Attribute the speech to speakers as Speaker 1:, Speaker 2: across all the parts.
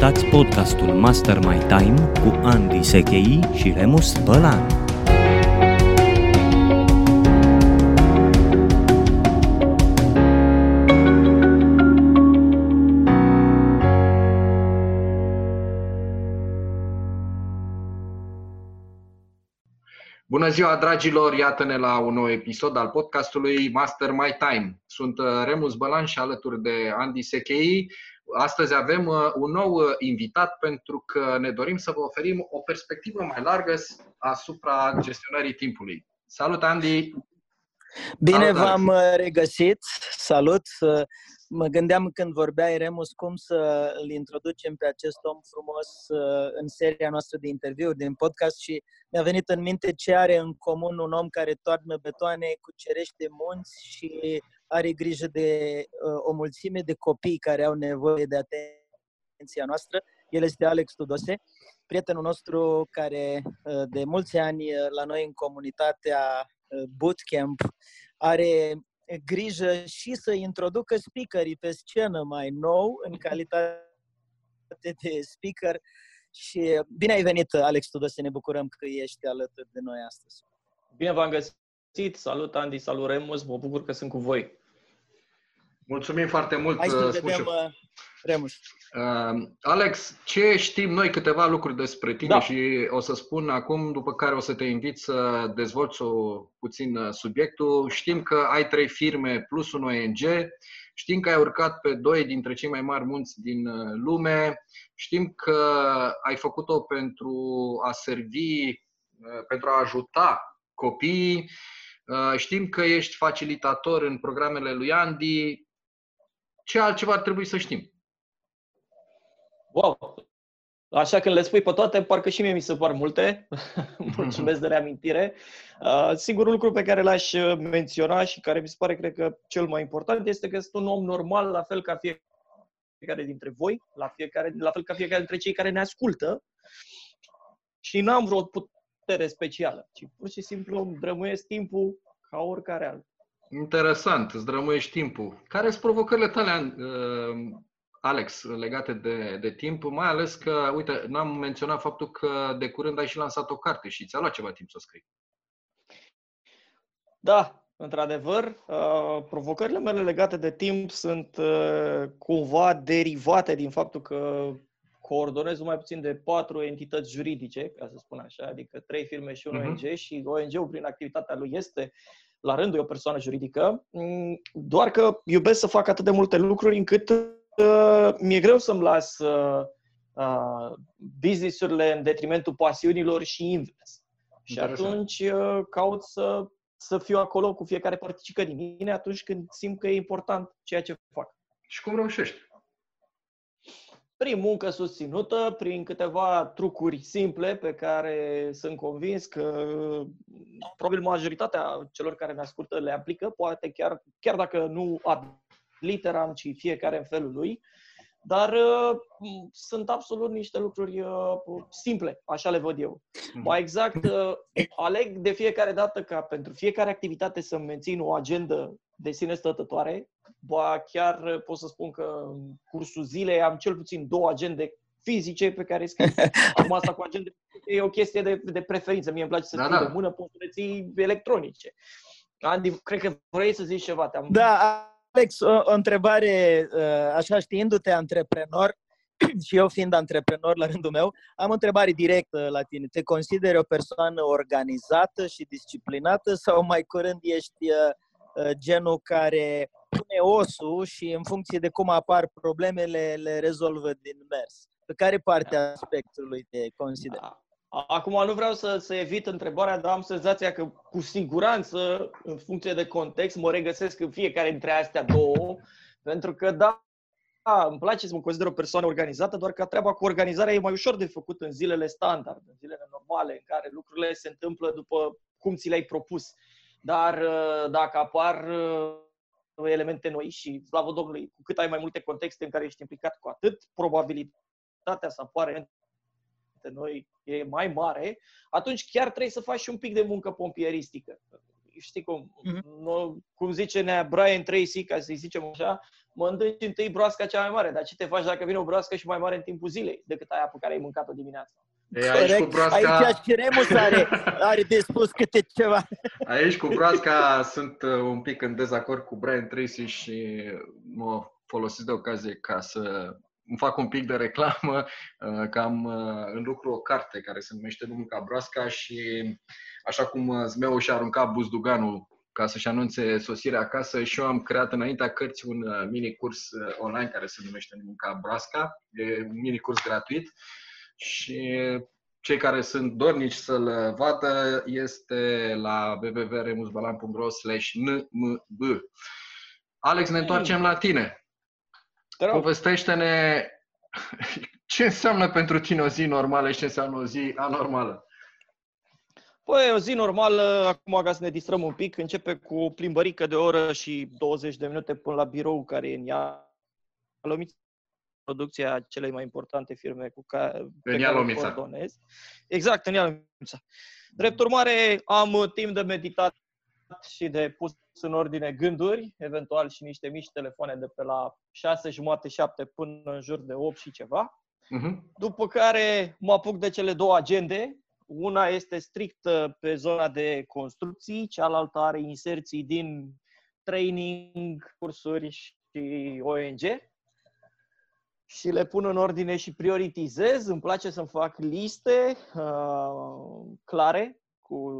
Speaker 1: Ascultați podcastul Master My Time cu Andy Sechei și Remus Bălan.
Speaker 2: Bună ziua, dragilor! Iată-ne la un nou episod al podcastului Master My Time. Sunt uh, Remus Bălan și alături de Andy Sechei. Astăzi avem uh, un nou uh, invitat pentru că ne dorim să vă oferim o perspectivă mai largă asupra gestionării timpului. Salut, Andy!
Speaker 3: Bine Salut, v-am regăsit! Salut! Mă gândeam când vorbeai, Remus, cum să îl introducem pe acest om frumos în seria noastră de interviuri din podcast și mi-a venit în minte ce are în comun un om care toarnă betoane, cucerește munți și are grijă de uh, o mulțime de copii care au nevoie de atenția noastră. El este Alex Tudose, prietenul nostru care uh, de mulți ani uh, la noi în comunitatea uh, Bootcamp are grijă și să introducă speakerii pe scenă mai nou în calitate de speaker. Și bine ai venit, Alex Tudose, ne bucurăm că ești alături de noi astăzi.
Speaker 4: Bine v-am găsit! Salut, Andy, salut, Remus! Mă bucur că sunt cu voi.
Speaker 2: Mulțumim foarte mult,
Speaker 3: Hai să vedem, uh, Remus.
Speaker 2: Uh, Alex, ce știm noi câteva lucruri despre tine da. și o să spun acum, după care o să te invit să dezvolți o, puțin uh, subiectul. Știm că ai trei firme plus un ONG, știm că ai urcat pe doi dintre cei mai mari munți din uh, lume, știm că ai făcut-o pentru a servi, pentru a ajuta copiii, Știm că ești facilitator în programele lui Andy, ce altceva ar trebui să știm?
Speaker 4: Wow! Așa când le spui pe toate, parcă și mie mi se par multe. Mulțumesc de reamintire. Uh, singurul lucru pe care l-aș uh, menționa și care mi se pare, cred că, cel mai important este că sunt un om normal, la fel ca fiecare dintre voi, la, fiecare, la fel ca fiecare dintre cei care ne ascultă. Și n-am vreo putere specială, ci pur și simplu îmi drămuiesc timpul ca oricare alt.
Speaker 2: Interesant, îți drămâiești timpul. Care sunt provocările tale, uh, Alex, legate de, de timp? Mai ales că, uite, n-am menționat faptul că de curând ai și lansat o carte și ți-a luat ceva timp să o scrii.
Speaker 4: Da, într-adevăr, uh, provocările mele legate de timp sunt uh, cumva derivate din faptul că coordonez mai puțin de patru entități juridice, ca să spun așa, adică trei firme și un uh-huh. ONG și ONG-ul prin activitatea lui este la rândul e o persoană juridică, mm, doar că iubesc să fac atât de multe lucruri încât uh, mi-e greu să-mi las uh, uh, business-urile în detrimentul pasiunilor și invers. Și atunci uh, caut să, să fiu acolo cu fiecare particică din mine atunci când simt că e important ceea ce fac.
Speaker 2: Și cum reușești?
Speaker 4: Prin muncă susținută, prin câteva trucuri simple pe care sunt convins că probabil majoritatea celor care ne ascultă le aplică, poate chiar, chiar dacă nu ad literam, ci fiecare în felul lui, dar uh, sunt absolut niște lucruri uh, simple, așa le văd eu. Mhm. Mai exact, uh, aleg de fiecare dată ca pentru fiecare activitate să mențin o agendă de sine stătătoare, Ba chiar uh, pot să spun că în cursul zilei am cel puțin două agende fizice pe care scriu. Acum asta cu agende e o chestie de, de preferință. Mie îmi place să da, scriu da. de mână, pot să le ții electronice. Andy, cred că vrei să zici ceva. Te-am...
Speaker 3: Da, Alex, o, o întrebare, uh, așa știindu-te antreprenor, și eu fiind antreprenor la rândul meu, am o întrebare directă la tine. Te consideri o persoană organizată și disciplinată sau mai curând ești uh, genul care pune osul și în funcție de cum apar problemele, le rezolvă din mers. Pe care parte a spectrului te consider?
Speaker 4: Acum nu vreau să, să evit întrebarea, dar am senzația că cu siguranță, în funcție de context, mă regăsesc în fiecare dintre astea două, pentru că da, da, îmi place să mă consider o persoană organizată, doar că treaba cu organizarea e mai ușor de făcut în zilele standard, în zilele normale, în care lucrurile se întâmplă după cum ți le-ai propus. Dar uh, dacă apar uh, elemente noi și, slavă Domnului, cu cât ai mai multe contexte în care ești implicat, cu atât probabilitatea să apară elemente noi e mai mare, atunci chiar trebuie să faci și un pic de muncă pompieristică. știi cum, mm-hmm. nu, cum zice nea Brian Tracy, ca să-i zicem așa, mănânci întâi broasca cea mai mare, dar ce te faci dacă vine o broască și mai mare în timpul zilei decât aia pe care ai mâncat-o dimineața?
Speaker 2: E, aici cu broasca...
Speaker 3: Aici și Remus are, are de spus câte ceva.
Speaker 2: Aici cu broasca sunt uh, un pic în dezacord cu Brian Tracy și mă folosesc de ocazie ca să îmi fac un pic de reclamă, uh, că am uh, în lucru o carte care se numește Nu mânca broasca și așa cum Zmeu și-a aruncat buzduganul ca să-și anunțe sosirea acasă și eu am creat înaintea cărții un mini curs online care se numește Nu mânca broasca, e un mini curs gratuit și cei care sunt dornici să-l vadă este la www.remusbalan.ro nmb. Alex, ne întoarcem la tine. Povestește-ne ce înseamnă pentru tine o zi normală și ce înseamnă o zi anormală.
Speaker 4: Păi, o zi normală, acum ca să ne distrăm un pic, începe cu o plimbărică de oră și 20 de minute până la birou care e în ea producția celei mai importante firme cu care,
Speaker 2: pe care o coordonez.
Speaker 4: Exact, în Ialomița. Drept urmare, am timp de meditat și de pus în ordine gânduri, eventual și niște mici telefoane de pe la 6 jumate, 7 până în jur de 8 și ceva. Uh-huh. După care mă apuc de cele două agende. Una este strict pe zona de construcții, cealaltă are inserții din training, cursuri și ONG și le pun în ordine și prioritizez. Îmi place să-mi fac liste uh, clare cu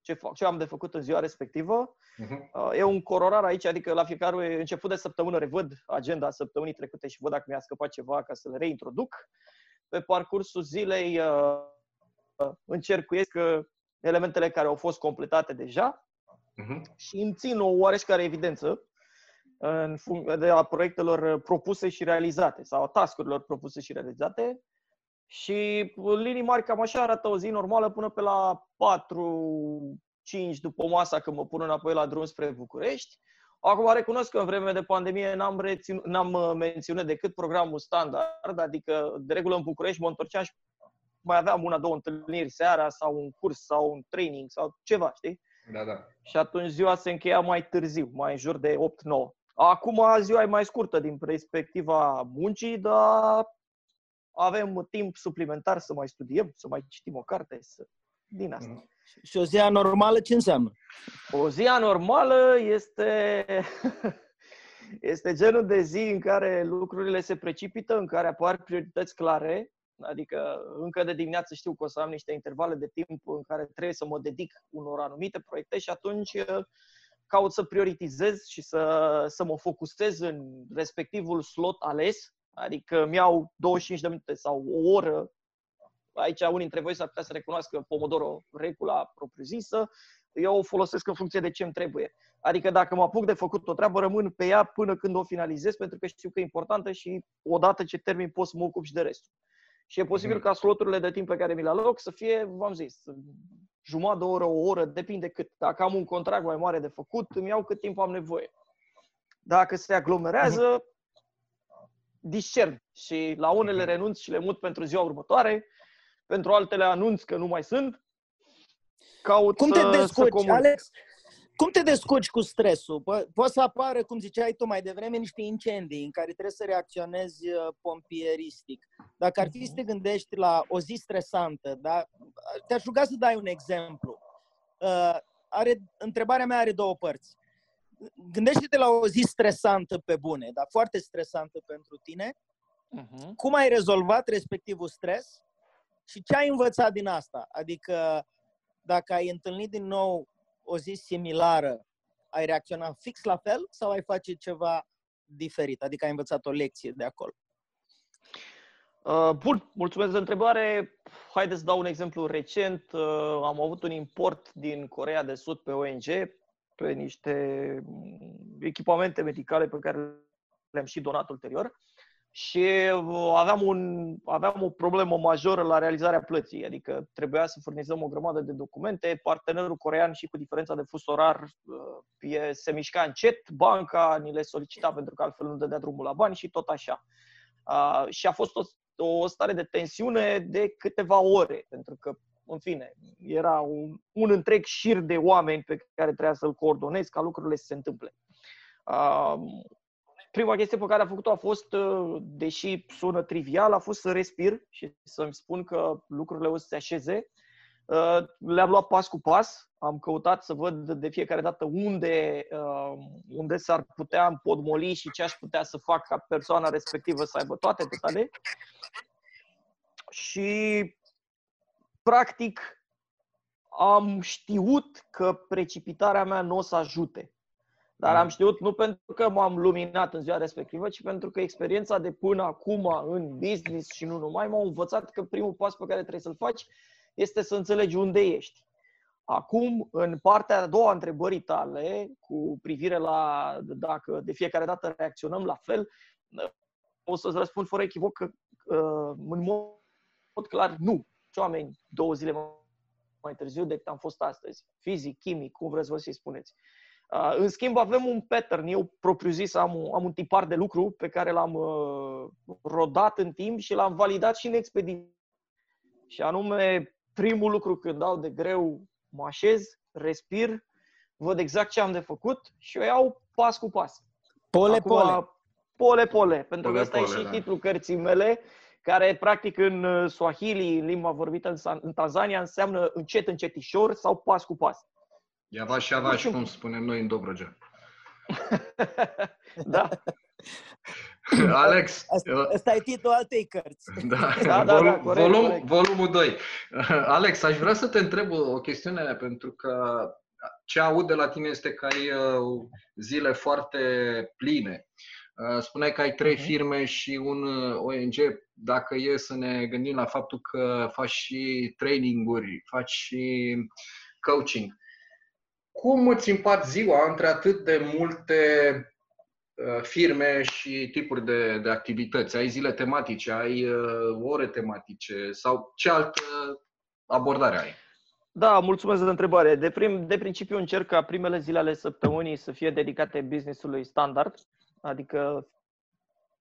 Speaker 4: ce, fac, ce am de făcut în ziua respectivă. Uh-huh. Uh, e un cororar aici, adică la fiecare început de săptămână revăd agenda săptămânii trecute și văd dacă mi-a scăpat ceva ca să le reintroduc. Pe parcursul zilei uh, încercuiesc uh, elementele care au fost completate deja uh-huh. și îmi țin o oareșcare evidență în funcție de a proiectelor propuse și realizate sau a tascurilor propuse și realizate. Și în linii mari cam așa arată o zi normală până pe la 4 5 după masa când mă pun înapoi la drum spre București. Acum recunosc că în vreme de pandemie n-am, rețin, n-am uh, menționat decât programul standard, adică de regulă în București mă întorceam și mai aveam una, două întâlniri seara sau un curs sau un training sau ceva, știi?
Speaker 2: Da, da.
Speaker 4: Și atunci ziua se încheia mai târziu, mai în jur de 8-9. Acum ziua e mai scurtă din perspectiva muncii, dar avem timp suplimentar să mai studiem, să mai citim o carte, să... din asta. Mm.
Speaker 3: Și o zi anormală ce înseamnă?
Speaker 4: O zi anormală este, este genul de zi în care lucrurile se precipită, în care apar priorități clare, adică încă de dimineață știu că o să am niște intervale de timp în care trebuie să mă dedic unor anumite proiecte și atunci caut să prioritizez și să, să mă focusez în respectivul slot ales, adică îmi iau 25 de minute sau o oră. Aici unii dintre voi s-ar putea să recunoască Pomodoro, regula propriu-zisă. Eu o folosesc în funcție de ce îmi trebuie. Adică dacă mă apuc de făcut o treabă, rămân pe ea până când o finalizez, pentru că știu că e importantă și odată ce termin pot să mă ocup și de restul. Și e posibil mhm. ca sloturile de timp pe care mi le aloc să fie, v-am zis, jumătate de oră, o oră, depinde cât. Dacă am un contract mai mare de făcut, îmi iau cât timp am nevoie. Dacă se aglomerează, discern și la unele renunț și le mut pentru ziua următoare, pentru altele anunț că nu mai sunt. Caut
Speaker 3: Cum te descurci, Alex? Cum te descurci cu stresul? Po- poate să apară, cum ziceai tu mai devreme, niște incendii în care trebuie să reacționezi uh, pompieristic. Dacă ar fi să te gândești la o zi stresantă, da? te-aș ruga să dai un exemplu. Uh, are, întrebarea mea are două părți. Gândește-te la o zi stresantă pe bune, dar foarte stresantă pentru tine. Uh-huh. Cum ai rezolvat respectivul stres și ce ai învățat din asta? Adică dacă ai întâlnit din nou o zi similară, ai reacționa fix la fel sau ai face ceva diferit? Adică ai învățat o lecție de acolo?
Speaker 4: Uh, bun, mulțumesc de întrebare. Haideți să dau un exemplu recent. Uh, am avut un import din Corea de Sud pe ONG pe niște mm, echipamente medicale pe care le-am și donat ulterior și uh, aveam, un, aveam o problemă majoră la realizarea plății, adică trebuia să furnizăm o grămadă de documente, partenerul corean și cu diferența de fus orar uh, se mișca încet, banca ni le solicita pentru că altfel nu dădea drumul la bani și tot așa. Uh, și a fost o, o stare de tensiune de câteva ore, pentru că în fine, era un, un întreg șir de oameni pe care trebuia să-l coordonez ca lucrurile să se întâmple. Uh, prima chestie pe care a făcut-o a fost, uh, deși sună trivial, a fost să respir și să-mi spun că lucrurile o să se așeze. Uh, le-am luat pas cu pas, am căutat să văd de fiecare dată unde, uh, unde s-ar putea împodmoli și ce aș putea să fac ca persoana respectivă să aibă toate detale. Și, practic, am știut că precipitarea mea nu o să ajute. Dar am știut nu pentru că m-am luminat în ziua respectivă, ci pentru că experiența de până acum în business și nu numai m-a învățat că primul pas pe care trebuie să-l faci este să înțelegi unde ești. Acum, în partea a doua a întrebării tale, cu privire la dacă de fiecare dată reacționăm la fel, o să-ți răspund fără echivoc că uh, în mod clar nu. Ce oameni două zile mai târziu decât am fost astăzi. Fizic, chimic, cum vreți vă să-i spuneți. Uh, în schimb, avem un pattern. Eu, propriu zis, am, am un tipar de lucru pe care l-am uh, rodat în timp și l-am validat și în expediție. Și anume, primul lucru când dau de greu, mă așez, respir, văd exact ce am de făcut și o iau pas cu pas.
Speaker 3: Pole, Acum, pole.
Speaker 4: Pole, pole. Pentru pole, că ăsta pole, e și da. titlul cărții mele, care practic în uh, Swahili, în limba vorbită în, în Tanzania, înseamnă încet, încetișor sau pas cu pas.
Speaker 2: Iava și avaș, cum spunem noi în Dobrogea.
Speaker 4: da.
Speaker 2: Alex.
Speaker 3: Asta, e titlul altei cărți.
Speaker 2: Da, da, da, volum, da corect, volum, corect. volumul 2. Alex, aș vrea să te întreb o chestiune, pentru că ce aud de la tine este că ai uh, zile foarte pline. Uh, spuneai că ai trei uh-huh. firme și un uh, ONG. Dacă e să ne gândim la faptul că faci și traininguri, faci și coaching, cum îți împart ziua între atât de multe uh, firme și tipuri de, de activități? Ai zile tematice, ai uh, ore tematice sau ce altă abordare ai?
Speaker 4: Da, mulțumesc de întrebare. De, prim, de principiu încerc ca primele zile ale săptămânii să fie dedicate businessului standard, adică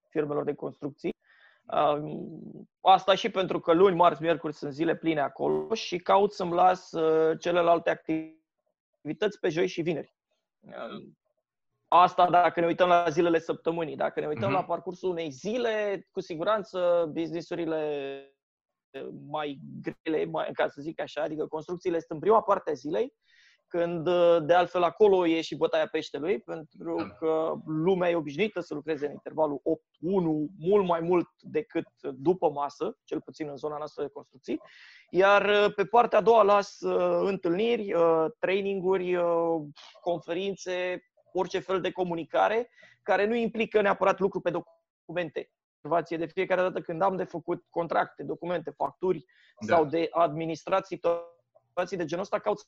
Speaker 4: firmelor de construcții. Asta și pentru că luni, marți, miercuri sunt zile pline acolo și caut să-mi las uh, celelalte activități activități pe joi și vineri. Asta dacă ne uităm la zilele săptămânii. Dacă ne uităm uh-huh. la parcursul unei zile, cu siguranță businessurile mai grele, mai, ca să zic așa, adică construcțiile sunt în prima parte a zilei, când de altfel acolo e și bătaia peștelui, pentru da. că lumea e obișnuită să lucreze în intervalul 8-1 mult mai mult decât după masă, cel puțin în zona noastră de construcții. Iar uh, pe partea a doua las uh, întâlniri, uh, traininguri, uh, conferințe, orice fel de comunicare care nu implică neapărat lucru pe documente. Observație de fiecare dată când am de făcut contracte, documente, facturi da. sau de administrații, situații de genul ăsta, caut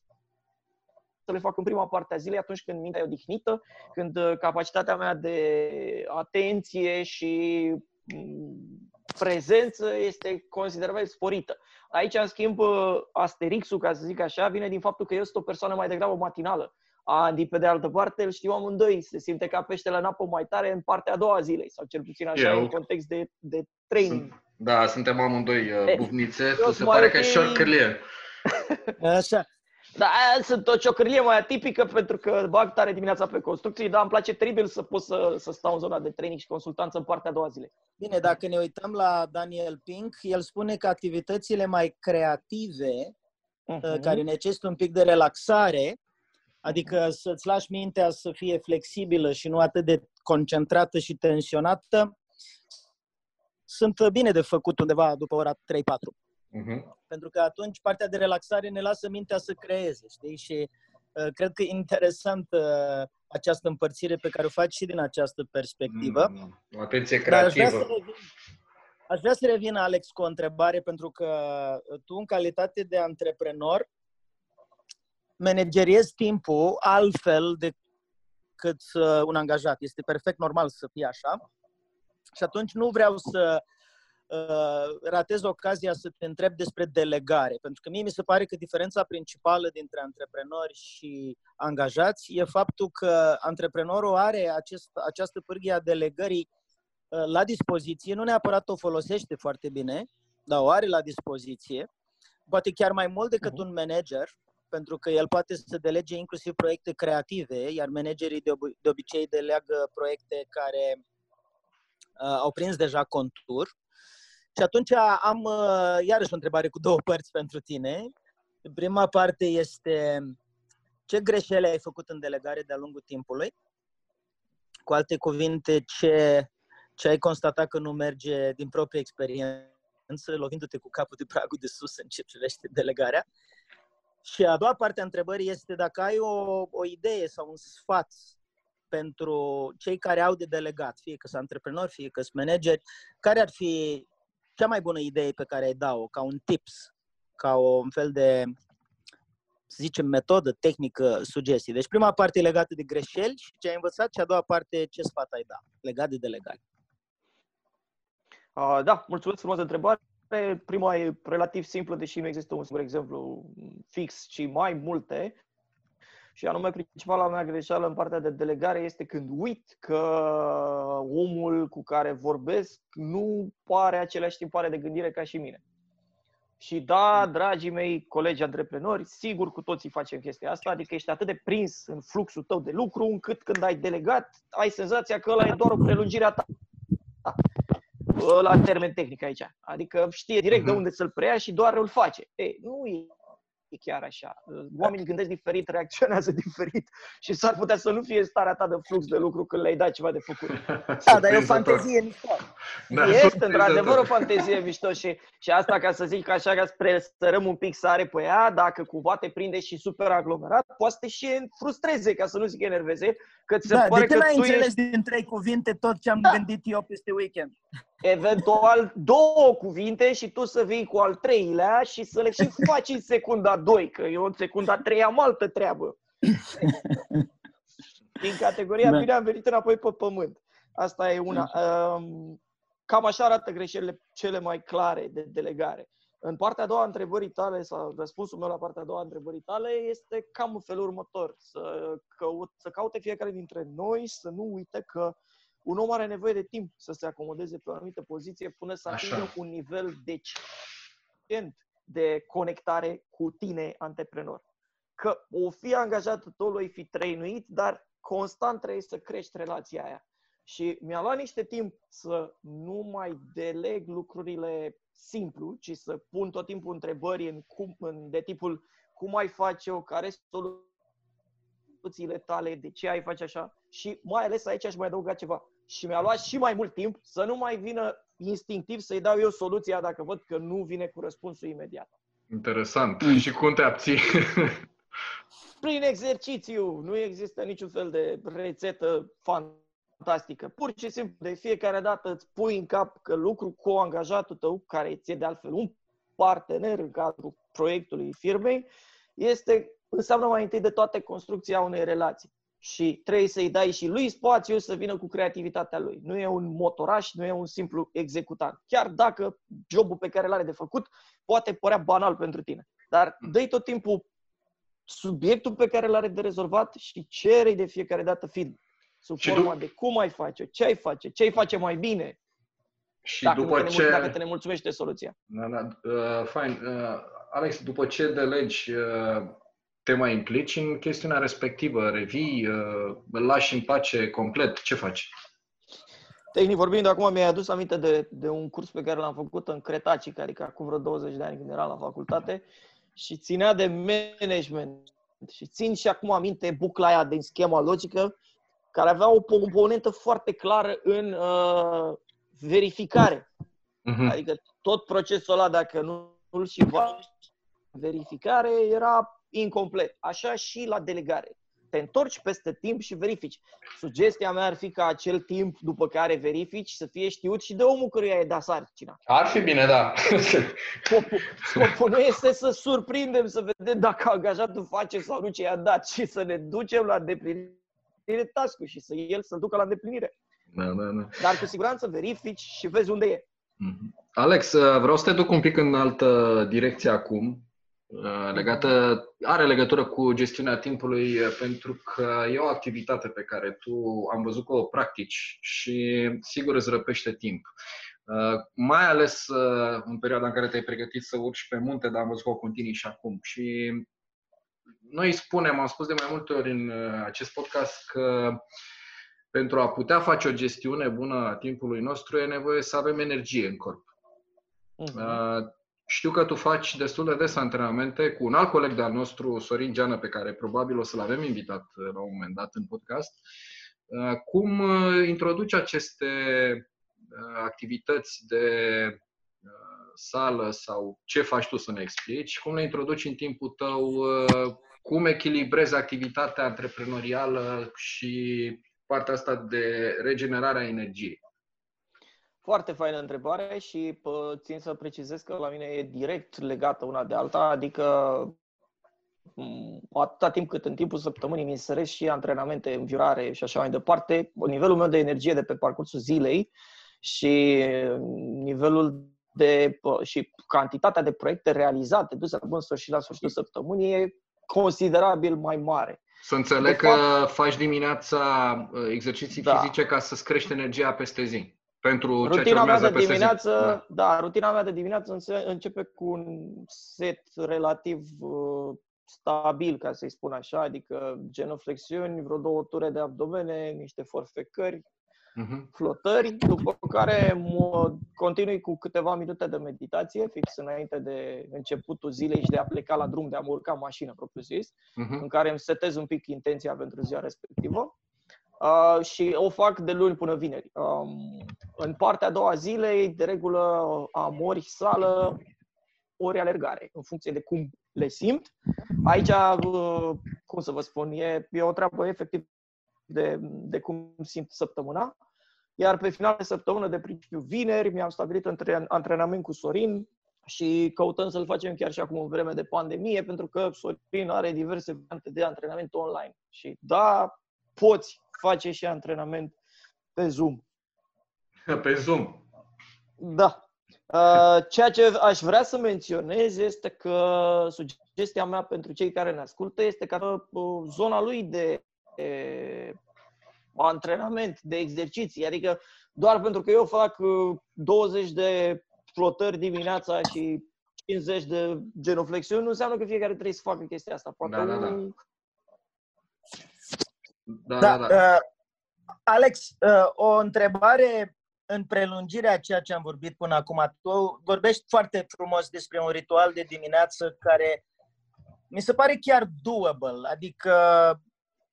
Speaker 4: să le fac în prima parte a zilei, atunci când mintea e odihnită, când uh, capacitatea mea de atenție și mm, prezență este considerabil sporită. Aici, în schimb, asterixul, ca să zic așa, vine din faptul că eu sunt o persoană mai degrabă matinală. Andy, pe de altă parte, îl știu amândoi, se simte ca peștele în apă mai tare în partea a doua a zilei, sau cel puțin așa, eu. în context de, de training. Sunt,
Speaker 2: da, suntem amândoi uh, bufnițe, tu se pare că e șorcălie.
Speaker 3: Așa.
Speaker 4: Da, sunt o ciocârlie mai atipică pentru că bag tare dimineața pe construcții, dar îmi place teribil să pot să, să stau în zona de training și consultanță în partea a doua zile.
Speaker 3: Bine, dacă ne uităm la Daniel Pink, el spune că activitățile mai creative, uh-huh. care necesită un pic de relaxare, adică uh-huh. să-ți lași mintea să fie flexibilă și nu atât de concentrată și tensionată, sunt bine de făcut undeva după ora 3-4. Uh-huh. Pentru că atunci partea de relaxare ne lasă mintea să creeze, știi? Și uh, cred că e interesant uh, această împărțire pe care o faci și din această perspectivă. Mm,
Speaker 2: atenție creativă. Aș vrea,
Speaker 3: revin, aș vrea să revin, Alex, cu o întrebare, pentru că tu, în calitate de antreprenor, manageriezi timpul altfel decât uh, un angajat. Este perfect normal să fie așa. Și atunci nu vreau să Uh, ratez ocazia să te întreb despre delegare, pentru că mie mi se pare că diferența principală dintre antreprenori și angajați e faptul că antreprenorul are acest, această pârghie a delegării uh, la dispoziție, nu neapărat o folosește foarte bine, dar o are la dispoziție, poate chiar mai mult decât uh-huh. un manager, pentru că el poate să delege inclusiv proiecte creative, iar managerii de, ob- de obicei deleagă proiecte care uh, au prins deja contur. Și atunci am uh, iarăși o întrebare cu două părți pentru tine. Prima parte este ce greșeli ai făcut în delegare de-a lungul timpului? Cu alte cuvinte, ce, ce ai constatat că nu merge din proprie experiență, lovindu-te cu capul de pragul de sus în ce privește delegarea? Și a doua parte a întrebării este dacă ai o, o idee sau un sfat pentru cei care au de delegat, fie că sunt antreprenori, fie că sunt manageri, care ar fi cea mai bună idee pe care ai da-o, ca un tips, ca un fel de, să zicem, metodă, tehnică, sugestie. Deci prima parte e legată de greșeli și ce ai învățat și a doua parte ce sfat ai da, legat de delegare.
Speaker 4: Uh, da, mulțumesc frumos de întrebare. Prima e relativ simplă, deși nu există un singur exemplu fix, ci mai multe. Și anume, principala mea greșeală în partea de delegare este când uit că omul cu care vorbesc nu pare același tipare de gândire ca și mine. Și da, dragii mei colegi antreprenori, sigur cu toții facem chestia asta, adică ești atât de prins în fluxul tău de lucru, încât când ai delegat, ai senzația că ăla e doar o prelungire a ta. La termen tehnic aici. Adică știe direct de mhm. unde să-l preia și doar îl face. Ei, nu e e chiar așa. Oamenii gândesc diferit, reacționează diferit și s-ar putea să nu fie starea ta de flux de lucru când le-ai dat ceva de făcut.
Speaker 3: Da, dar e o fantezie mișto.
Speaker 4: Da, este într-adevăr o fantezie mișto și, și asta ca să zic așa ca să sărăm un pic sare pe ea, dacă cumva te prinde și super aglomerat, poate să te și frustreze, ca să nu zic enerveze, că ți se
Speaker 3: da,
Speaker 4: pare
Speaker 3: de
Speaker 4: că
Speaker 3: n-ai
Speaker 4: tu
Speaker 3: înțeles
Speaker 4: ești...
Speaker 3: din trei cuvinte tot ce am da. gândit eu peste weekend
Speaker 4: eventual două cuvinte și tu să vii cu al treilea și să le și faci în secunda 2, că eu în secunda 3 am altă treabă. Din categoria, da. bine am venit înapoi pe pământ. Asta e una. Um, cam așa arată greșelile cele mai clare de delegare. În partea a doua a întrebării tale, sau răspunsul meu la partea a doua a întrebării tale, este cam în felul următor. Să, căut, să caute fiecare dintre noi să nu uite că uh, un om are nevoie de timp să se acomodeze pe o anumită poziție până să atingă un nivel decent de conectare cu tine, antreprenor. Că o fi angajat, tot o fi trăinuit, dar constant trebuie să crești relația aia. Și mi-a luat niște timp să nu mai deleg lucrurile simplu, ci să pun tot timpul întrebări în cum, în, de tipul cum ai face-o, care sunt soluțiile tale, de ce ai face așa și mai ales aici aș mai adăuga ceva. Și mi-a luat și mai mult timp să nu mai vină instinctiv să-i dau eu soluția dacă văd că nu vine cu răspunsul imediat.
Speaker 2: Interesant. Mm. Și cum te abții?
Speaker 4: Prin exercițiu. Nu există niciun fel de rețetă fantastică. Pur și simplu, de fiecare dată îți pui în cap că lucru cu angajatul tău, care ți-e de altfel un partener în cadrul proiectului firmei, este, înseamnă mai întâi de toate construcția unei relații și trebuie să-i dai și lui spațiu să vină cu creativitatea lui. Nu e un motoraș, nu e un simplu executant. Chiar dacă jobul pe care l are de făcut poate părea banal pentru tine. Dar dă tot timpul subiectul pe care l are de rezolvat și cere de fiecare dată feedback. Sub și forma du- de cum ai face, ce ai face, ce ai face mai bine.
Speaker 2: Și dacă după
Speaker 4: te
Speaker 2: ce...
Speaker 4: Dacă te nemulțumește soluția.
Speaker 2: Da, da, uh, fine. Uh, Alex, după ce delegi uh, te mai implici în chestiunea respectivă, revii, uh, îl lași în pace complet, ce faci?
Speaker 4: Tehnic vorbind, acum mi-ai adus aminte de, de un curs pe care l-am făcut în Cretacic, adică acum vreo 20 de ani când eram la facultate și ținea de management. Și țin și acum aminte bucla aia din schema logică, care avea o componentă foarte clară în uh, verificare. Uh-huh. Adică tot procesul ăla, dacă nu îl și verificare, era incomplet. Așa și la delegare. Te întorci peste timp și verifici. Sugestia mea ar fi ca acel timp după care verifici să fie știut și de omul căruia e da sarcina.
Speaker 2: Ar fi bine, da.
Speaker 4: Scopul, scopul nu este să surprindem, să vedem dacă angajatul face sau nu ce i-a dat, ci să ne ducem la îndeplinire task și să el să-l ducă la îndeplinire.
Speaker 2: Da, da, da.
Speaker 4: Dar cu siguranță verifici și vezi unde e.
Speaker 2: Mhm. Alex, vreau să te duc un pic în altă direcție acum. Uh, legată, are legătură cu gestiunea timpului uh, pentru că e o activitate pe care tu am văzut că o practici și sigur îți răpește timp. mai ales în perioada în care te-ai pregătit să urci pe munte, dar am văzut că o continui și acum. Și noi spunem, am spus de mai multe ori în acest podcast că pentru a putea face o gestiune bună a timpului nostru e nevoie să avem energie în corp. Uh-huh. Știu că tu faci destul de des antrenamente cu un alt coleg de-al nostru, Sorin Geană, pe care probabil o să-l avem invitat la un moment dat în podcast. Uh, cum uh, introduci aceste uh, activități de sală sau ce faci tu să ne explici? Cum le introduci în timpul tău? Cum echilibrezi activitatea antreprenorială și partea asta de regenerare a energiei?
Speaker 4: Foarte faină întrebare și pă, țin să precizez că la mine e direct legată una de alta, adică atâta timp cât în timpul săptămânii mi inserez și antrenamente, înviorare și așa mai departe, nivelul meu de energie de pe parcursul zilei și nivelul de și cantitatea de proiecte realizate duse la bun sfârșit la sfârșitul săptămânii e considerabil mai mare.
Speaker 2: Să înțeleg de că fapt, faci dimineața uh, exerciții da. fizice ca să-ți crești energia peste zi. Pentru
Speaker 4: rutina
Speaker 2: ceea ce
Speaker 4: mea
Speaker 2: de
Speaker 4: dimineață, da. da, rutina mea de dimineață începe cu un set relativ uh, stabil, ca să-i spun așa, adică genoflexiuni, vreo două ture de abdomene, niște forfecări, uh-huh. flotări, după care mă continui cu câteva minute de meditație, fix înainte de începutul zilei și de a pleca la drum, de a mă urca mașină, propriu zis, uh-huh. în care îmi setez un pic intenția pentru ziua respectivă. Uh, și o fac de luni până vineri. Um, în partea a doua zilei, de regulă, am ori sală, ori alergare, în funcție de cum le simt. Aici, uh, cum să vă spun, e, e o treabă efectiv de, de cum simt săptămâna. Iar pe final de săptămână, de principiu vineri, mi-am stabilit între antrenament cu Sorin și căutăm să-l facem chiar și acum în vreme de pandemie, pentru că Sorin are diverse variante de antrenament online. Și da, poți face și antrenament pe Zoom.
Speaker 2: Pe Zoom.
Speaker 4: Da. Uh, ceea ce aș vrea să menționez este că sugestia mea pentru cei care ne ascultă este că uh, zona lui de antrenament, de exerciții, adică doar pentru că eu fac 20 uh, de flotări dimineața și 50 de genuflexiuni, nu înseamnă că fiecare trebuie să facă chestia asta. Poate da, da, da.
Speaker 3: Da, da, da. da. Uh, Alex, uh, o întrebare în prelungirea a ceea ce am vorbit până acum. Tu vorbești foarte frumos despre un ritual de dimineață care mi se pare chiar doable, adică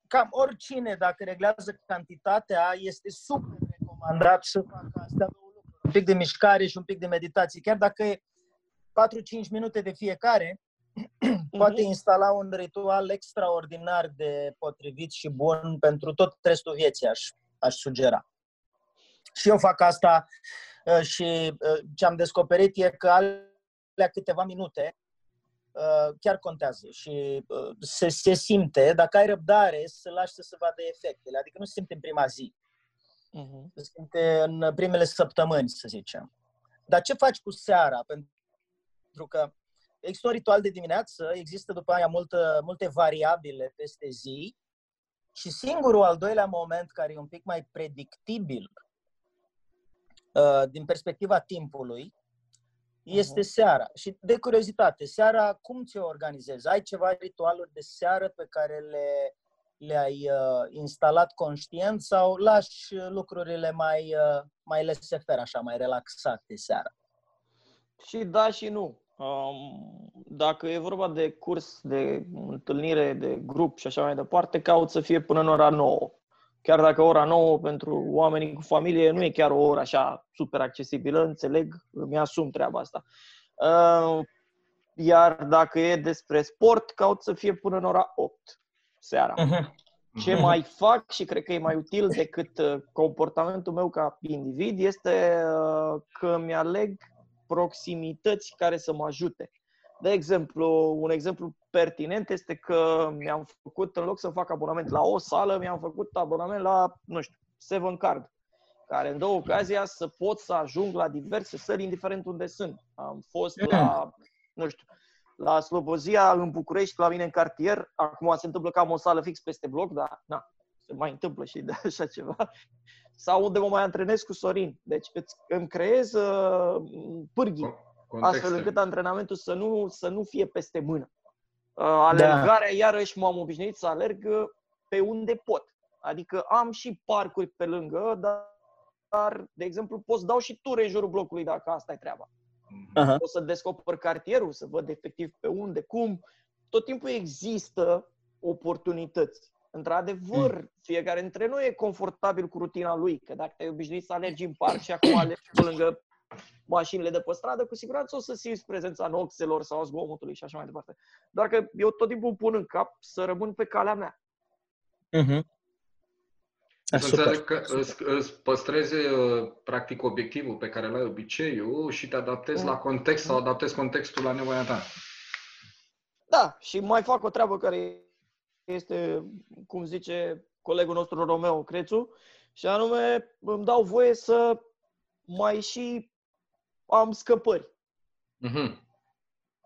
Speaker 3: cam oricine, dacă reglează cantitatea, este super recomandat să facă astea două lucruri. Un pic de mișcare și un pic de meditație. Chiar dacă e 4-5 minute de fiecare, poate mhm. instala un ritual extraordinar de potrivit și bun pentru tot restul vieții, aș, aș sugera. Și eu fac asta uh, și uh, ce am descoperit e că alea câteva minute uh, chiar contează și se, se simte, dacă ai răbdare, să lași să se vadă efectele. Adică nu se simte în prima zi. Uh-huh. Se simte în primele săptămâni, să zicem. Dar ce faci cu seara? Pentru că există un ritual de dimineață, există după aia multă, multe variabile peste zi și singurul al doilea moment care e un pic mai predictibil uh, din perspectiva timpului este uh-huh. seara. Și de curiozitate, seara cum ți-o organizezi? Ai ceva ritualuri de seară pe care le, le-ai uh, instalat conștient sau lași lucrurile mai, uh, mai lesefer, așa, mai relaxate seara?
Speaker 4: Și da și nu. Dacă e vorba de curs, de întâlnire, de grup și așa mai departe, caut să fie până în ora 9. Chiar dacă ora 9 pentru oamenii cu familie nu e chiar o oră așa super accesibilă, înțeleg, mi-asum treaba asta. Iar dacă e despre sport, caut să fie până în ora 8 seara. Uh-huh. Ce uh-huh. mai fac și cred că e mai util decât uh, comportamentul meu ca individ este uh, că mi-aleg proximități care să mă ajute. De exemplu, un exemplu pertinent este că mi-am făcut, în loc să fac abonament la o sală, mi-am făcut abonament la, nu știu, Seven Card, care în două ocazia să pot să ajung la diverse săli, indiferent unde sunt. Am fost la, nu știu, la Slobozia, în București, la mine în cartier. Acum se întâmplă că am o sală fix peste bloc, dar na, se mai întâmplă și de așa ceva, sau unde mă mai antrenez cu Sorin. Deci îți, îmi creez uh, pârghii, Contexte. astfel încât antrenamentul să nu, să nu fie peste mână. Uh, alergarea, da. iarăși m-am obișnuit să alerg uh, pe unde pot. Adică am și parcuri pe lângă, dar, dar de exemplu, pot să dau și ture în jurul blocului dacă asta e treaba. Uh-huh. Pot să descoper cartierul, să văd efectiv pe unde, cum. Tot timpul există oportunități. Într-adevăr, mm. fiecare dintre noi e confortabil cu rutina lui, că dacă te-ai obișnuit să alergi în parc și acum alergi pe lângă mașinile de pe stradă, cu siguranță o să simți prezența noxelor sau a zgomotului și așa mai departe. Doar că eu tot timpul pun în cap să rămân pe calea mea.
Speaker 2: Mm-hmm. Înțeleg că îți, îți păstrezi uh, practic obiectivul pe care l-ai obiceiul și te adaptezi mm. la context sau adaptezi contextul la nevoia ta.
Speaker 4: Da, și mai fac o treabă care este, cum zice colegul nostru Romeo Crețu, și anume îmi dau voie să mai și am scăpări. Mm-hmm.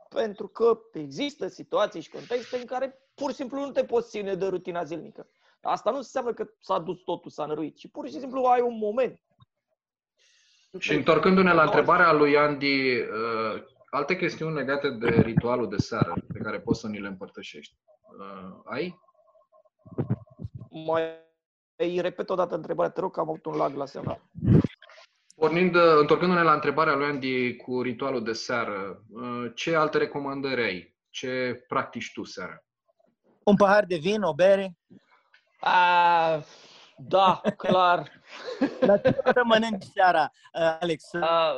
Speaker 4: Pentru că există situații și contexte în care pur și simplu nu te poți ține de rutina zilnică. Asta nu înseamnă că s-a dus totul, s-a năruit, ci pur și simplu ai un moment.
Speaker 2: Și întorcându-ne la întrebarea lui Andy, uh, alte chestiuni legate de ritualul de seară pe care poți să ni le împărtășești. Uh, ai?
Speaker 4: Mai îi repet o dată întrebarea, te rog, că am avut un lag la semnal.
Speaker 2: Pornind, uh, întorcându-ne la întrebarea lui Andy cu ritualul de seară, uh, ce alte recomandări ai? Ce practici tu seara?
Speaker 3: Un pahar de vin, o bere?
Speaker 4: A, da, clar.
Speaker 3: La ce oră mănânci seara, uh, Alex? A,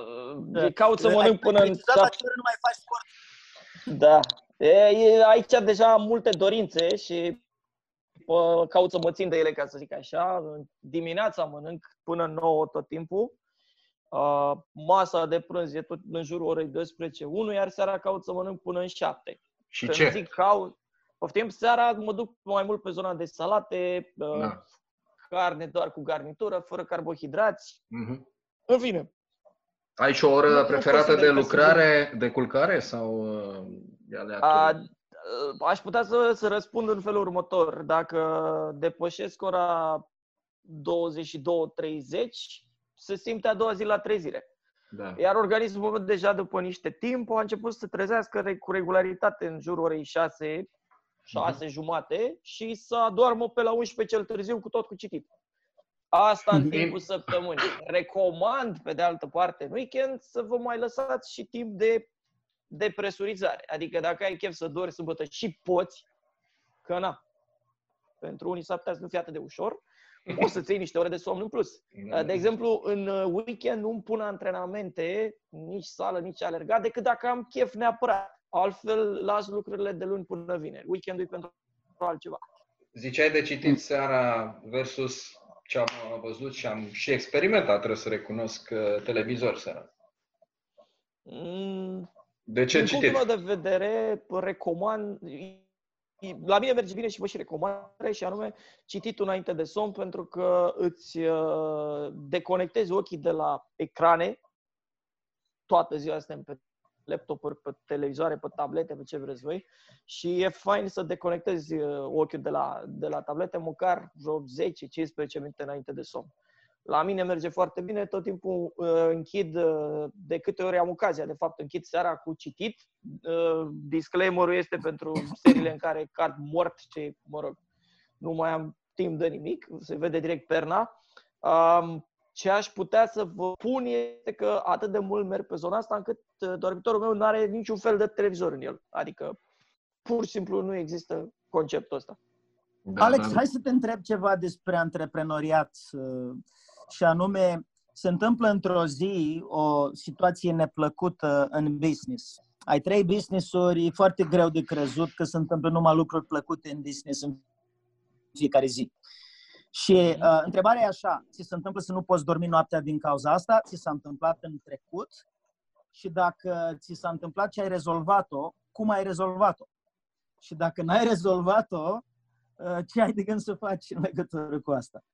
Speaker 4: caut să mănânc până în... La
Speaker 3: nu mai faci sport?
Speaker 4: Da. E, e, aici deja am multe dorințe și pă, caut să mă țin de ele, ca să zic așa. Dimineața mănânc până 9 tot timpul. Uh, masa de prânz e tot în jurul orei 12, 1, iar seara caut să mănânc până în 7.
Speaker 2: Și Când ce?
Speaker 4: Zic caut, poftim, seara mă duc mai mult pe zona de salate, uh, da. carne doar cu garnitură, fără carbohidrați. Mm-hmm. În fine.
Speaker 2: Ai și o oră nu preferată de lucrare, de culcare sau uh,
Speaker 4: A, aș putea să, să răspund în felul următor. Dacă depășesc ora 22-30, se simte a doua zi la trezire. Da. Iar organismul meu deja după niște timp a început să trezească cu regularitate în jurul orei 6, 6 uh-huh. jumate și să adormă pe la 11 cel târziu cu tot cu citit. Asta în timpul săptămânii. Recomand, pe de altă parte, în weekend să vă mai lăsați și timp de depresurizare. Adică dacă ai chef să dormi sâmbătă și poți, că na, pentru unii s-ar putea să nu fie atât de ușor, poți să ții niște ore de somn în plus. Da. De exemplu, în weekend nu-mi pun antrenamente, nici sală, nici alergat, decât dacă am chef neapărat. Altfel las lucrurile de luni până vineri. Weekendul e pentru altceva.
Speaker 2: Ziceai de citit seara versus ce am văzut și am și experimentat, trebuie să recunosc, uh, televizor seara.
Speaker 4: Mm,
Speaker 2: de ce
Speaker 4: Din
Speaker 2: citit?
Speaker 4: punctul meu de vedere, recomand, la mine merge bine și vă și recomand, și anume cititul înainte de somn, pentru că îți uh, deconectezi ochii de la ecrane, toată ziua suntem pe laptopuri, pe televizoare, pe tablete, pe ce vreți voi și e fain să deconectezi uh, ochiul de la, de la tablete măcar vreo 10-15 minute înainte de somn. La mine merge foarte bine, tot timpul uh, închid, uh, de câte ori am ocazia, de fapt închid seara cu citit. Uh, disclaimerul este pentru seriile în care cad mort, ce, mă rog, nu mai am timp de nimic, se vede direct perna. Um, ce aș putea să vă pun este că atât de mult merg pe zona asta încât uh, dormitorul meu nu are niciun fel de televizor în el. Adică pur și simplu nu există conceptul ăsta.
Speaker 3: Da, Alex, da. hai să te întreb ceva despre antreprenoriat uh, și anume se întâmplă într-o zi o situație neplăcută în business. Ai trei business-uri, e foarte greu de crezut că se întâmplă numai lucruri plăcute în business în fiecare zi. Și uh, întrebarea e așa, ți se întâmplă să nu poți dormi noaptea din cauza asta? Ți s-a întâmplat în trecut? Și dacă ți s-a întâmplat și ai rezolvat-o, cum ai rezolvat-o? Și dacă n-ai rezolvat-o, uh, ce ai de gând să faci în legătură cu asta?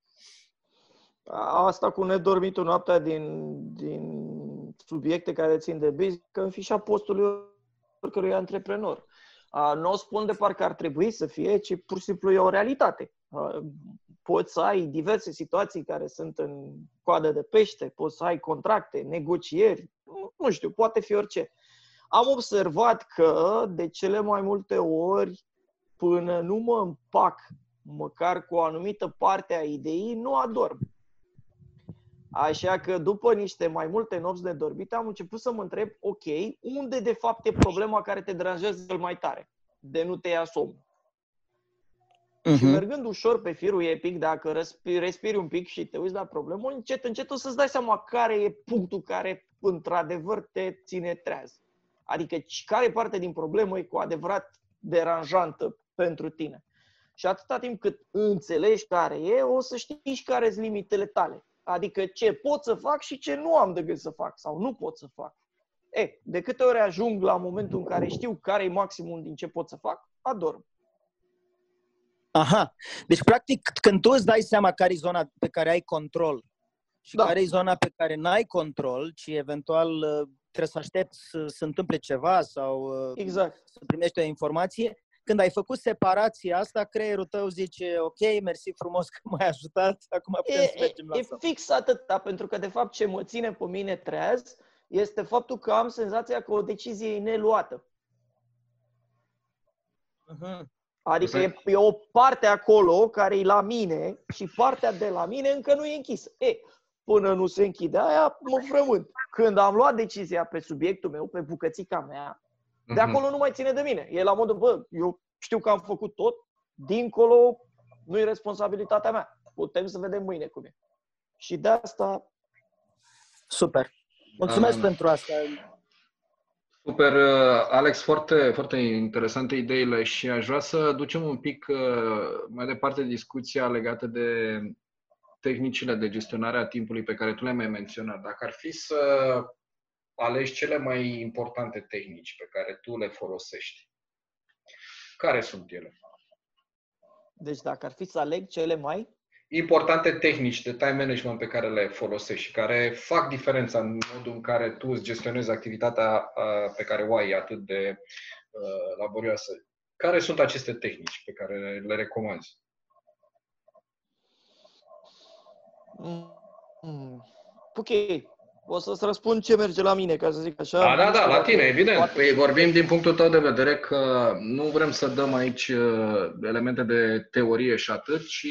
Speaker 4: Asta cu nedormitul noaptea din, din subiecte care țin de business, că în fișa postului oricărui antreprenor. Nu o spun de parcă ar trebui să fie, ci pur și simplu e o realitate poți să ai diverse situații care sunt în coadă de pește, poți să ai contracte, negocieri, nu știu, poate fi orice. Am observat că de cele mai multe ori, până nu mă împac măcar cu o anumită parte a ideii, nu adorm. Așa că după niște mai multe nopți de dormit am început să mă întreb, ok, unde de fapt e problema care te deranjează cel mai tare? De nu te ia somn. Uh-huh. Și mhm. mergând ușor pe firul epic, dacă respiri, respiri un pic și te uiți la problemă, încet, încet o să-ți dai seama care e punctul care într-adevăr te ține treaz. Adică care parte din problemă e cu adevărat deranjantă pentru tine. Și atâta timp cât înțelegi care e, o să știi și care sunt limitele tale. Adică ce pot să fac și ce nu am de gând să fac sau nu pot să fac. E, de câte ori ajung la momentul în care știu care e maximul din ce pot să fac, adorm.
Speaker 3: Aha. Deci, practic, când tu îți dai seama care e zona pe care ai control și da. care e zona pe care n-ai control, ci eventual uh, trebuie să aștepți să se întâmple ceva sau uh,
Speaker 4: exact.
Speaker 3: să primești o informație, când ai făcut separația asta, creierul tău zice, ok, mersi frumos că m-ai ajutat, acum putem
Speaker 4: e,
Speaker 3: să mergem la
Speaker 4: E somn. fix atâta, pentru că de fapt ce mă ține pe mine treaz este faptul că am senzația că o decizie e neluată. Uh-huh. Adică e, e o parte acolo care e la mine și partea de la mine încă nu e închisă. E, până nu se închide aia, mă frământ. Când am luat decizia pe subiectul meu, pe bucățica mea, de mhm. acolo nu mai ține de mine. E la modul, bă, eu știu că am făcut tot, dincolo nu e responsabilitatea mea. Putem să vedem mâine cum e. Și de asta...
Speaker 3: Super. Mulțumesc um, pentru asta.
Speaker 2: Super, uh, Alex, foarte, foarte interesante ideile și aș vrea să ducem un pic uh, mai departe discuția legată de tehnicile de gestionare a timpului pe care tu le-ai mai menționat. Dacă ar fi să alegi cele mai importante tehnici pe care tu le folosești. Care sunt ele?
Speaker 4: Deci dacă ar fi să aleg cele mai
Speaker 2: importante tehnici de time management pe care le folosești și care fac diferența în modul în care tu îți gestionezi activitatea pe care o ai atât de laborioasă. Care sunt aceste tehnici pe care le recomanzi?
Speaker 4: Mm. Ok, o să-ți răspund ce merge la mine, ca să zic așa.
Speaker 2: Da, da, da, la tine, evident. Păi vorbim din punctul tău de vedere că nu vrem să dăm aici uh, elemente de teorie și atât, ci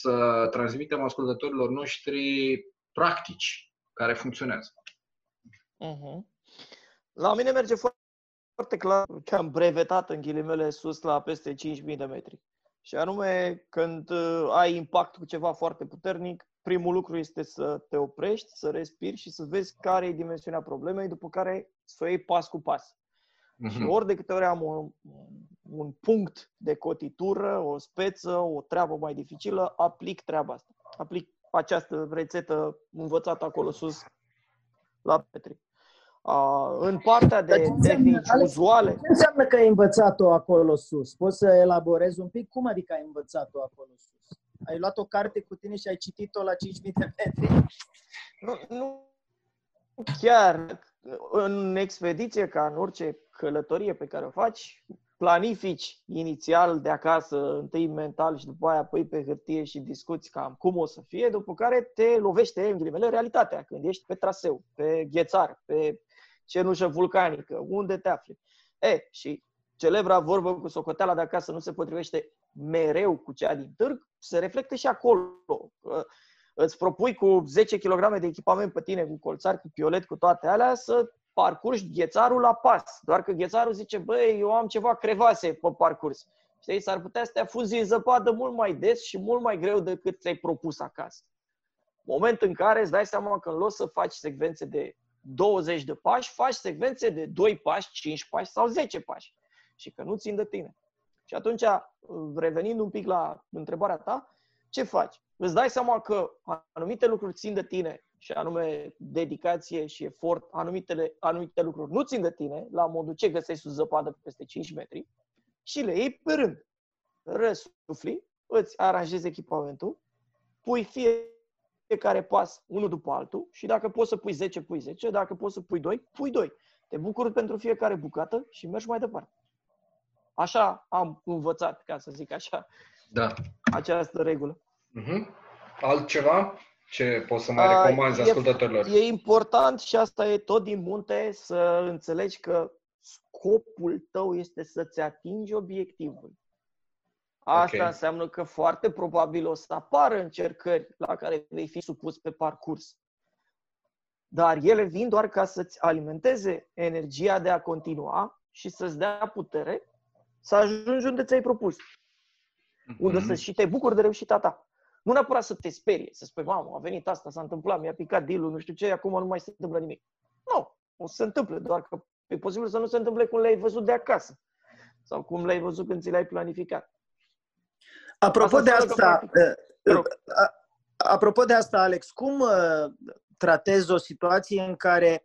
Speaker 2: să transmitem ascultătorilor noștri practici care funcționează.
Speaker 4: Uh-huh. La mine merge foarte clar că am brevetat în ghilimele sus la peste 5.000 de metri. Și anume, când uh, ai impact cu ceva foarte puternic, primul lucru este să te oprești, să respiri și să vezi care e dimensiunea problemei, după care să o iei pas cu pas. Uh-huh. Și ori de câte ori am un, un punct de cotitură, o speță, o treabă mai dificilă, aplic treaba asta. Aplic această rețetă învățată acolo sus la Petri. Uh, în partea de tehnici uzuale... Ce
Speaker 3: înseamnă că ai învățat-o acolo sus? Poți să elaborezi un pic? Cum adică ai învățat-o acolo sus? Ai luat o carte cu tine și ai citit-o la 5.000 de metri?
Speaker 4: Nu, nu chiar. În expediție, ca în orice călătorie pe care o faci, planifici inițial de acasă, întâi mental și după aia pui pe hârtie și discuți cam cum o să fie, după care te lovește, în ghilimele, realitatea, când ești pe traseu, pe ghețar, pe cenușă vulcanică, unde te afli. E, și celebra vorbă cu socoteala de acasă nu se potrivește mereu cu cea din târg, se reflectă și acolo. Îți propui cu 10 kg de echipament pe tine, cu colțari, cu piolet, cu toate alea, să parcurgi ghețarul la pas. Doar că ghețarul zice, băi, eu am ceva crevase pe parcurs. Știi, s-ar putea să te afuzi în zăpadă mult mai des și mult mai greu decât ți-ai propus acasă. Moment în care îți dai seama că în loc să faci secvențe de 20 de pași, faci secvențe de 2 pași, 5 pași sau 10 pași. Și că nu țin de tine. Și atunci, revenind un pic la întrebarea ta, ce faci? Îți dai seama că anumite lucruri țin de tine și anume dedicație și efort, anumitele, anumite lucruri nu țin de tine, la modul ce găsești sus zăpadă peste 5 metri, și le iei pe rând. Răsufli, îți aranjezi echipamentul, pui fiecare pas unul după altul și dacă poți să pui 10, pui 10, dacă poți să pui 2, pui 2. Te bucuri pentru fiecare bucată și mergi mai departe. Așa am învățat, ca să zic așa,
Speaker 2: da.
Speaker 4: această regulă.
Speaker 2: Uh-huh. Altceva? Ce poți să mai recomanzi uh, ascultătorilor?
Speaker 4: E important și asta e tot din munte să înțelegi că scopul tău este să-ți atingi obiectivul. Asta okay. înseamnă că foarte probabil o să apară încercări la care vei fi supus pe parcurs. Dar ele vin doar ca să-ți alimenteze energia de a continua și să-ți dea putere să ajungi unde ți-ai propus. Mm-hmm. Unde să și te bucuri de reușita ta. Nu neapărat să te sperie, să spui, mamă, a venit asta, s-a întâmplat, mi-a picat deal nu știu ce, acum nu mai se întâmplă nimic. Nu, o să se întâmple, doar că e posibil să nu se întâmple cum le-ai văzut de acasă sau cum le-ai văzut când ți le-ai planificat.
Speaker 3: Apropo asta de asta, uh, uh, apropo de asta, Alex, cum uh, tratezi o situație în care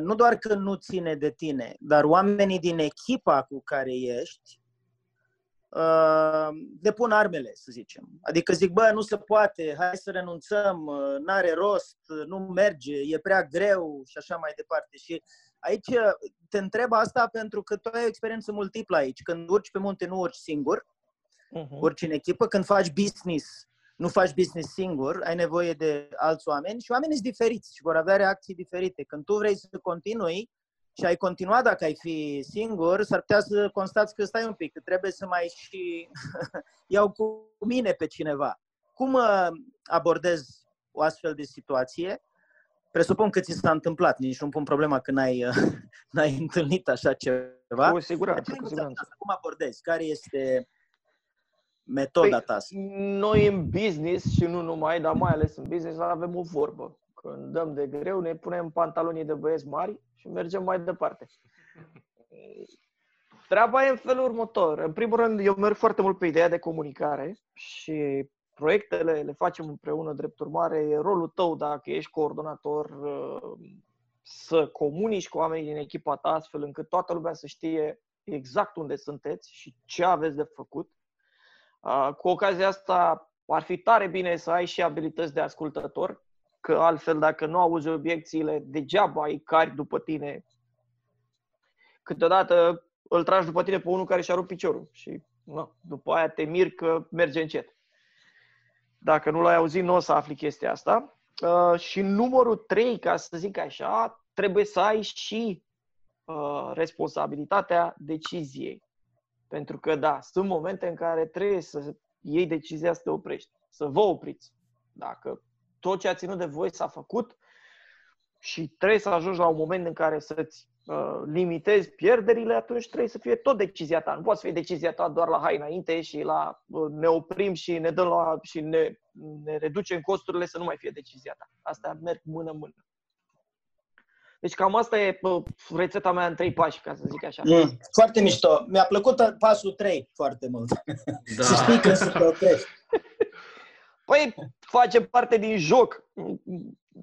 Speaker 3: nu doar că nu ține de tine, dar oamenii din echipa cu care ești depun armele, să zicem. Adică zic, bă, nu se poate, hai să renunțăm, n-are rost, nu merge, e prea greu și așa mai departe. Și aici te întreb asta pentru că tu ai o experiență multiplă aici. Când urci pe munte, nu urci singur, uh-huh. urci în echipă. Când faci business, nu faci business singur, ai nevoie de alți oameni și oamenii sunt diferiți și vor avea reacții diferite. Când tu vrei să continui și ai continua dacă ai fi singur, s-ar putea să constați că stai un pic, că trebuie să mai și iau cu mine pe cineva. Cum uh, abordezi o astfel de situație? Presupun că ți s-a întâmplat, nici nu pun problema că n-ai, uh, n-ai întâlnit așa ceva.
Speaker 4: Cu siguranță, cu siguranță.
Speaker 3: Cum abordezi? Care este metoda păi, ta?
Speaker 4: Noi în business și nu numai, dar mai ales în business avem o vorbă. Când dăm de greu, ne punem pantalonii de băieți mari și mergem mai departe. Treaba e în felul următor. În primul rând, eu merg foarte mult pe ideea de comunicare și proiectele le facem împreună, drept urmare, e rolul tău, dacă ești coordonator, să comunici cu oamenii din echipa ta astfel încât toată lumea să știe exact unde sunteți și ce aveți de făcut cu ocazia asta, ar fi tare bine să ai și abilități de ascultător, că altfel, dacă nu auzi obiecțiile, degeaba ai cari după tine. Câteodată îl tragi după tine pe unul care și-a rupt piciorul și nu, după aia te mir că merge încet. Dacă nu l-ai auzit, nu o să afli chestia asta. Uh, și numărul 3, ca să zic așa, trebuie să ai și uh, responsabilitatea deciziei. Pentru că, da, sunt momente în care trebuie să iei decizia să te oprești, să vă opriți. Dacă tot ce a ținut de voi s-a făcut și trebuie să ajungi la un moment în care să-ți uh, limitezi pierderile, atunci trebuie să fie tot decizia ta. Nu poate să fie decizia ta doar la hai înainte și la uh, ne oprim și ne dăm la, și ne, ne reducem costurile să nu mai fie decizia ta. Asta merg mână-mână. Deci cam asta e rețeta mea în trei pași, ca să zic așa. Mm,
Speaker 3: foarte mișto. Mi-a plăcut pasul 3 foarte mult. Da. să știi că să te oprești.
Speaker 4: Păi, face parte din joc.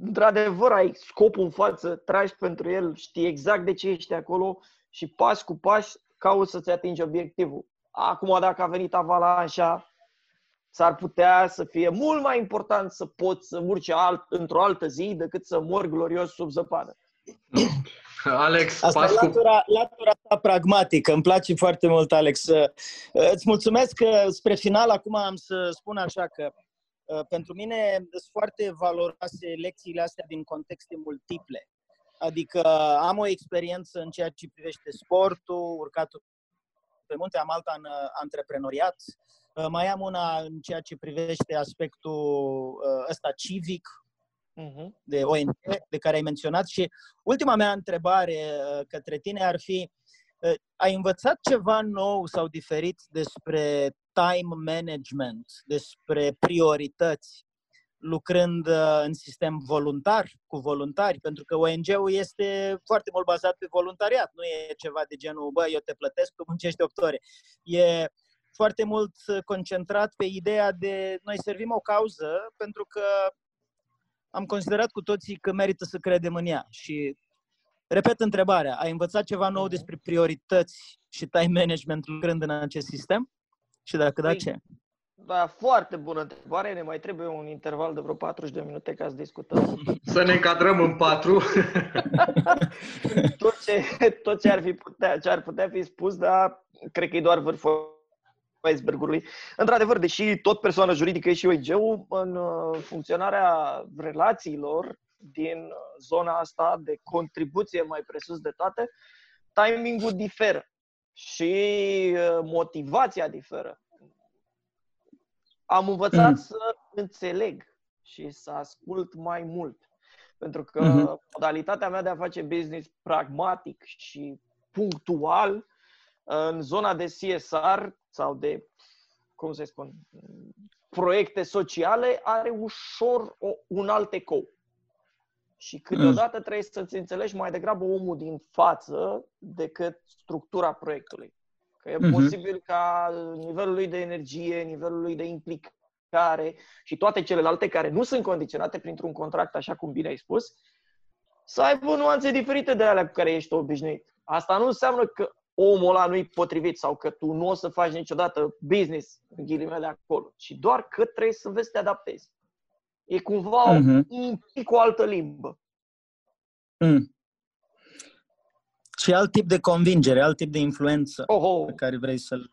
Speaker 4: Într-adevăr, ai scopul în față, tragi pentru el, știi exact de ce ești acolo și pas cu pas cauți să-ți atingi obiectivul. Acum, dacă a venit avalanșa, s-ar putea să fie mult mai important să poți să urci alt, într-o altă zi decât să mor glorios sub zăpadă.
Speaker 2: Alex,
Speaker 3: Asta e latura, latura ta pragmatică. Îmi place foarte mult, Alex. Uh, îți mulțumesc că spre final acum am să spun așa că uh, pentru mine sunt foarte valoroase lecțiile astea din contexte multiple. Adică am o experiență în ceea ce privește sportul, urcatul pe munte, am alta în uh, antreprenoriat, mai am una în ceea ce privește aspectul ăsta civic, uh-huh. de ONG de care ai menționat și ultima mea întrebare uh, către tine ar fi uh, ai învățat ceva nou sau diferit despre time management, despre priorități, lucrând uh, în sistem voluntar, cu voluntari, pentru că ONG-ul este foarte mult bazat pe voluntariat, nu e ceva de genul, bă, eu te plătesc, tu muncești 8 ore. E foarte mult concentrat pe ideea de noi servim o cauză pentru că am considerat cu toții că merită să credem în ea. Și repet întrebarea, ai învățat ceva nou mhm. despre priorități și time management lucrând în acest sistem? Și dacă da, păi, ce?
Speaker 4: Da, foarte bună întrebare. Ne mai trebuie un interval de vreo 40 de minute ca să discutăm.
Speaker 2: Să ne încadrăm în patru.
Speaker 4: tot, ce, tot ce, ar fi putea, ce ar putea fi spus, dar cred că e doar vârful icebergului. Într-adevăr, deși tot persoana juridică e și OIG-ul, în uh, funcționarea relațiilor din zona asta de contribuție mai presus de toate, timingul diferă și uh, motivația diferă. Am învățat mm. să înțeleg și să ascult mai mult. Pentru că mm-hmm. modalitatea mea de a face business pragmatic și punctual în zona de CSR sau de, cum să spun, proiecte sociale are ușor o, un alt ecou. Și câteodată mm. trebuie să-ți înțelegi mai degrabă omul din față decât structura proiectului. Că e mm-hmm. posibil ca nivelul lui de energie, nivelul lui de implicare și toate celelalte care nu sunt condiționate printr-un contract, așa cum bine ai spus, să aibă nuanțe diferite de alea cu care ești obișnuit. Asta nu înseamnă că omul ăla nu-i potrivit sau că tu nu o să faci niciodată business, în ghilimele acolo, ci doar că trebuie să vezi să te adaptezi. E cumva uh-huh. un pic o altă limbă.
Speaker 3: Mm. Și alt tip de convingere, alt tip de influență
Speaker 4: Oho.
Speaker 3: pe care vrei să-l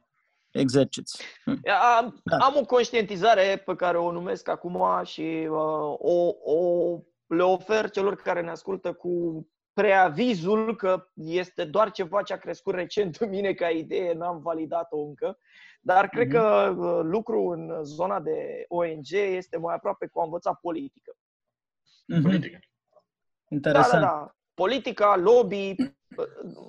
Speaker 3: exerciți.
Speaker 4: Mm. Am, da. am o conștientizare pe care o numesc acum și uh, o, o le ofer celor care ne ascultă cu preavizul că este doar ceva ce a crescut recent în mine ca idee, n-am validat-o încă, dar cred mm-hmm. că uh, lucru în zona de ONG este mai aproape cu a învăța politică.
Speaker 3: Mm-hmm. Politică. Interesant.
Speaker 4: Da, da, da. Politica, lobby,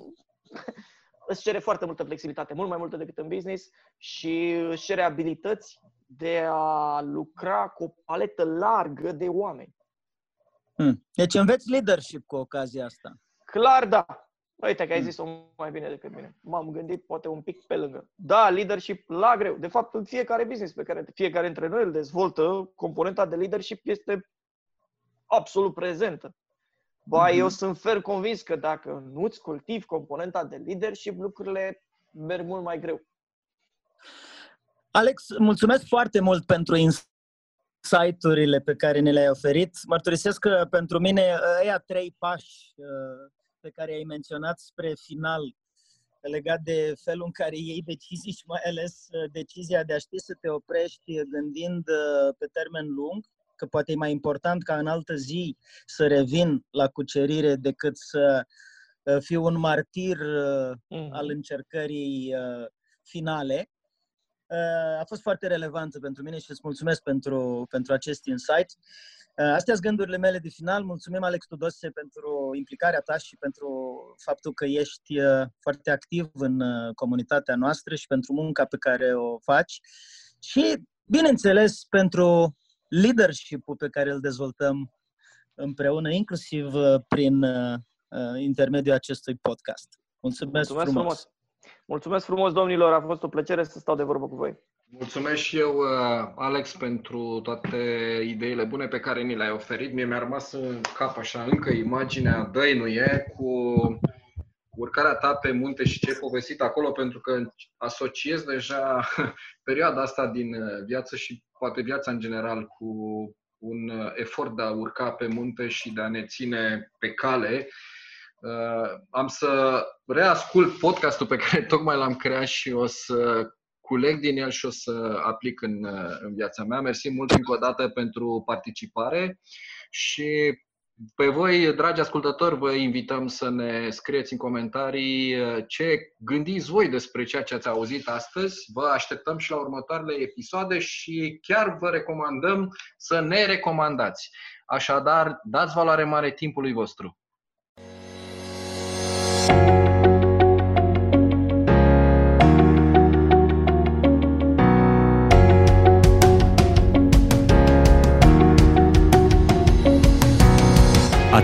Speaker 4: îți cere foarte multă flexibilitate, mult mai multă decât în business și îți cere abilități de a lucra cu o paletă largă de oameni.
Speaker 3: Hmm. Deci înveți leadership cu ocazia asta.
Speaker 4: Clar, da. Uite că ai hmm. zis-o mai bine decât mine. M-am gândit poate un pic pe lângă. Da, leadership la greu. De fapt, în fiecare business pe care fiecare dintre noi îl dezvoltă, componenta de leadership este absolut prezentă. Ba, mm-hmm. eu sunt fer convins că dacă nu-ți cultivi componenta de leadership, lucrurile merg mult mai greu.
Speaker 3: Alex, mulțumesc foarte mult pentru insight-urile pe care ne le-ai oferit. Mărturisesc că pentru mine ăia trei pași uh, pe care ai menționat spre final legat de felul în care iei decizii și mai ales uh, decizia de a ști să te oprești gândind uh, pe termen lung, că poate e mai important ca în altă zi să revin la cucerire decât să fiu un martir mm-hmm. al încercării finale a fost foarte relevantă pentru mine și îți mulțumesc pentru, pentru acest insight. Astea sunt gândurile mele de final. Mulțumim, Alex Tudose, pentru implicarea ta și pentru faptul că ești foarte activ în comunitatea noastră și pentru munca pe care o faci și, bineînțeles, pentru leadership-ul pe care îl dezvoltăm împreună, inclusiv prin intermediul acestui podcast. Mulțumesc, Mulțumesc frumos! frumos.
Speaker 4: Mulțumesc frumos, domnilor, a fost o plăcere să stau de vorbă cu voi.
Speaker 2: Mulțumesc și eu, uh, Alex, pentru toate ideile bune pe care ni le-ai oferit. Mie mi-a rămas în cap așa încă imaginea dăinuie cu urcarea ta pe munte și ce ai povestit acolo, pentru că asociez deja perioada asta din uh, viață și poate viața în general cu un uh, efort de a urca pe munte și de a ne ține pe cale Uh, am să reascult podcastul pe care tocmai l-am creat și o să culeg din el și o să aplic în, uh, în viața mea. Mersi mult încă o dată pentru participare și pe voi, dragi ascultători, vă invităm să ne scrieți în comentarii uh, ce gândiți voi despre ceea ce ați auzit astăzi. Vă așteptăm și la următoarele episoade și chiar vă recomandăm să ne recomandați. Așadar, dați valoare mare timpului vostru.